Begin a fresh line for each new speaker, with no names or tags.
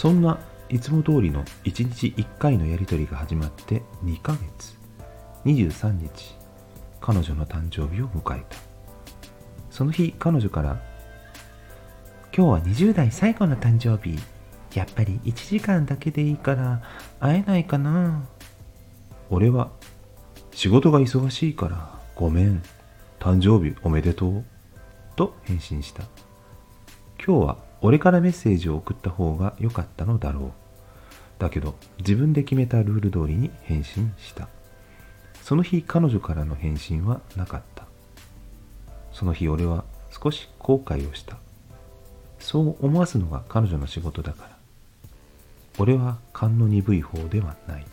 そんないつも通りの1日1回のやり取りが始まって2ヶ月。23日。彼女の誕生日を迎えた。その日彼女から「今日は20代最後の誕生日。やっぱり1時間だけでいいから会えないかな。俺は仕事が忙しいからごめん。誕生日おめでとう。と返信した今日は俺からメッセージを送った方が良かったのだろう。だけど自分で決めたルール通りに返信した。その日彼女からの返信はなかった。その日俺は少し後悔をした。そう思わすのが彼女の仕事だから。俺は勘の鈍い方ではない。